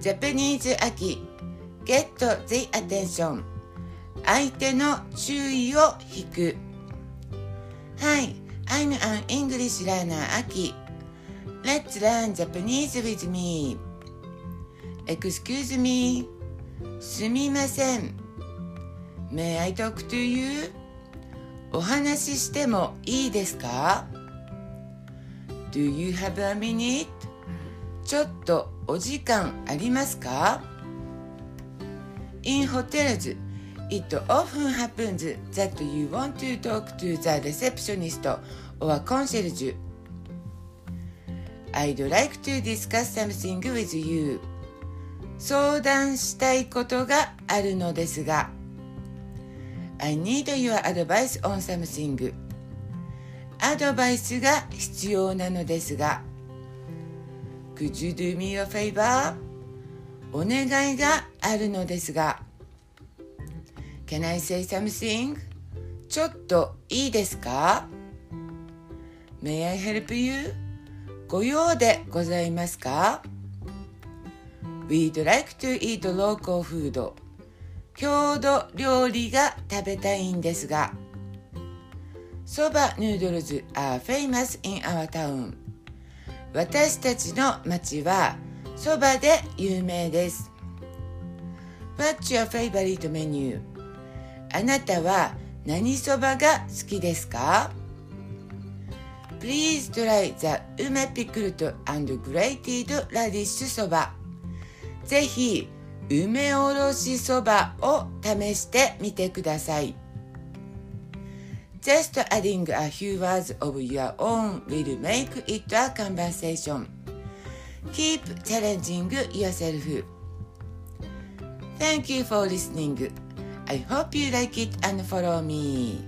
Japanese 秋 Get the attention 相手の注意を引く Hi, I'm an English learner 秋 Let's learn Japanese with me Excuse me すみません May I talk to you? お話ししてもいいですか Do you have a minute? ちょっとお時間ありますか In hotels, it often happens that you want to talk to the receptionist or concierge. I'd like to discuss something with you. 相談したいことがあるのですが。I need your advice on something. アドバイスが必要なのですが。Could you do me a favor? お願いがあるのですが。Can I say something? ちょっといいですか May I help you? ご用でございますか We'd like to eat local food. 郷土料理が食べたいんですが。そばヌードルズ are famous in our town. 私たちの町はそばで有名です。What's your favorite menu? あなたは何そばが好きですか ?Please try the 梅ピクルト and grated radish そば。ぜひ梅おろしそばを試してみてください。Just adding a few words of your own will make it a conversation. Keep challenging yourself. Thank you for listening. I hope you like it and follow me.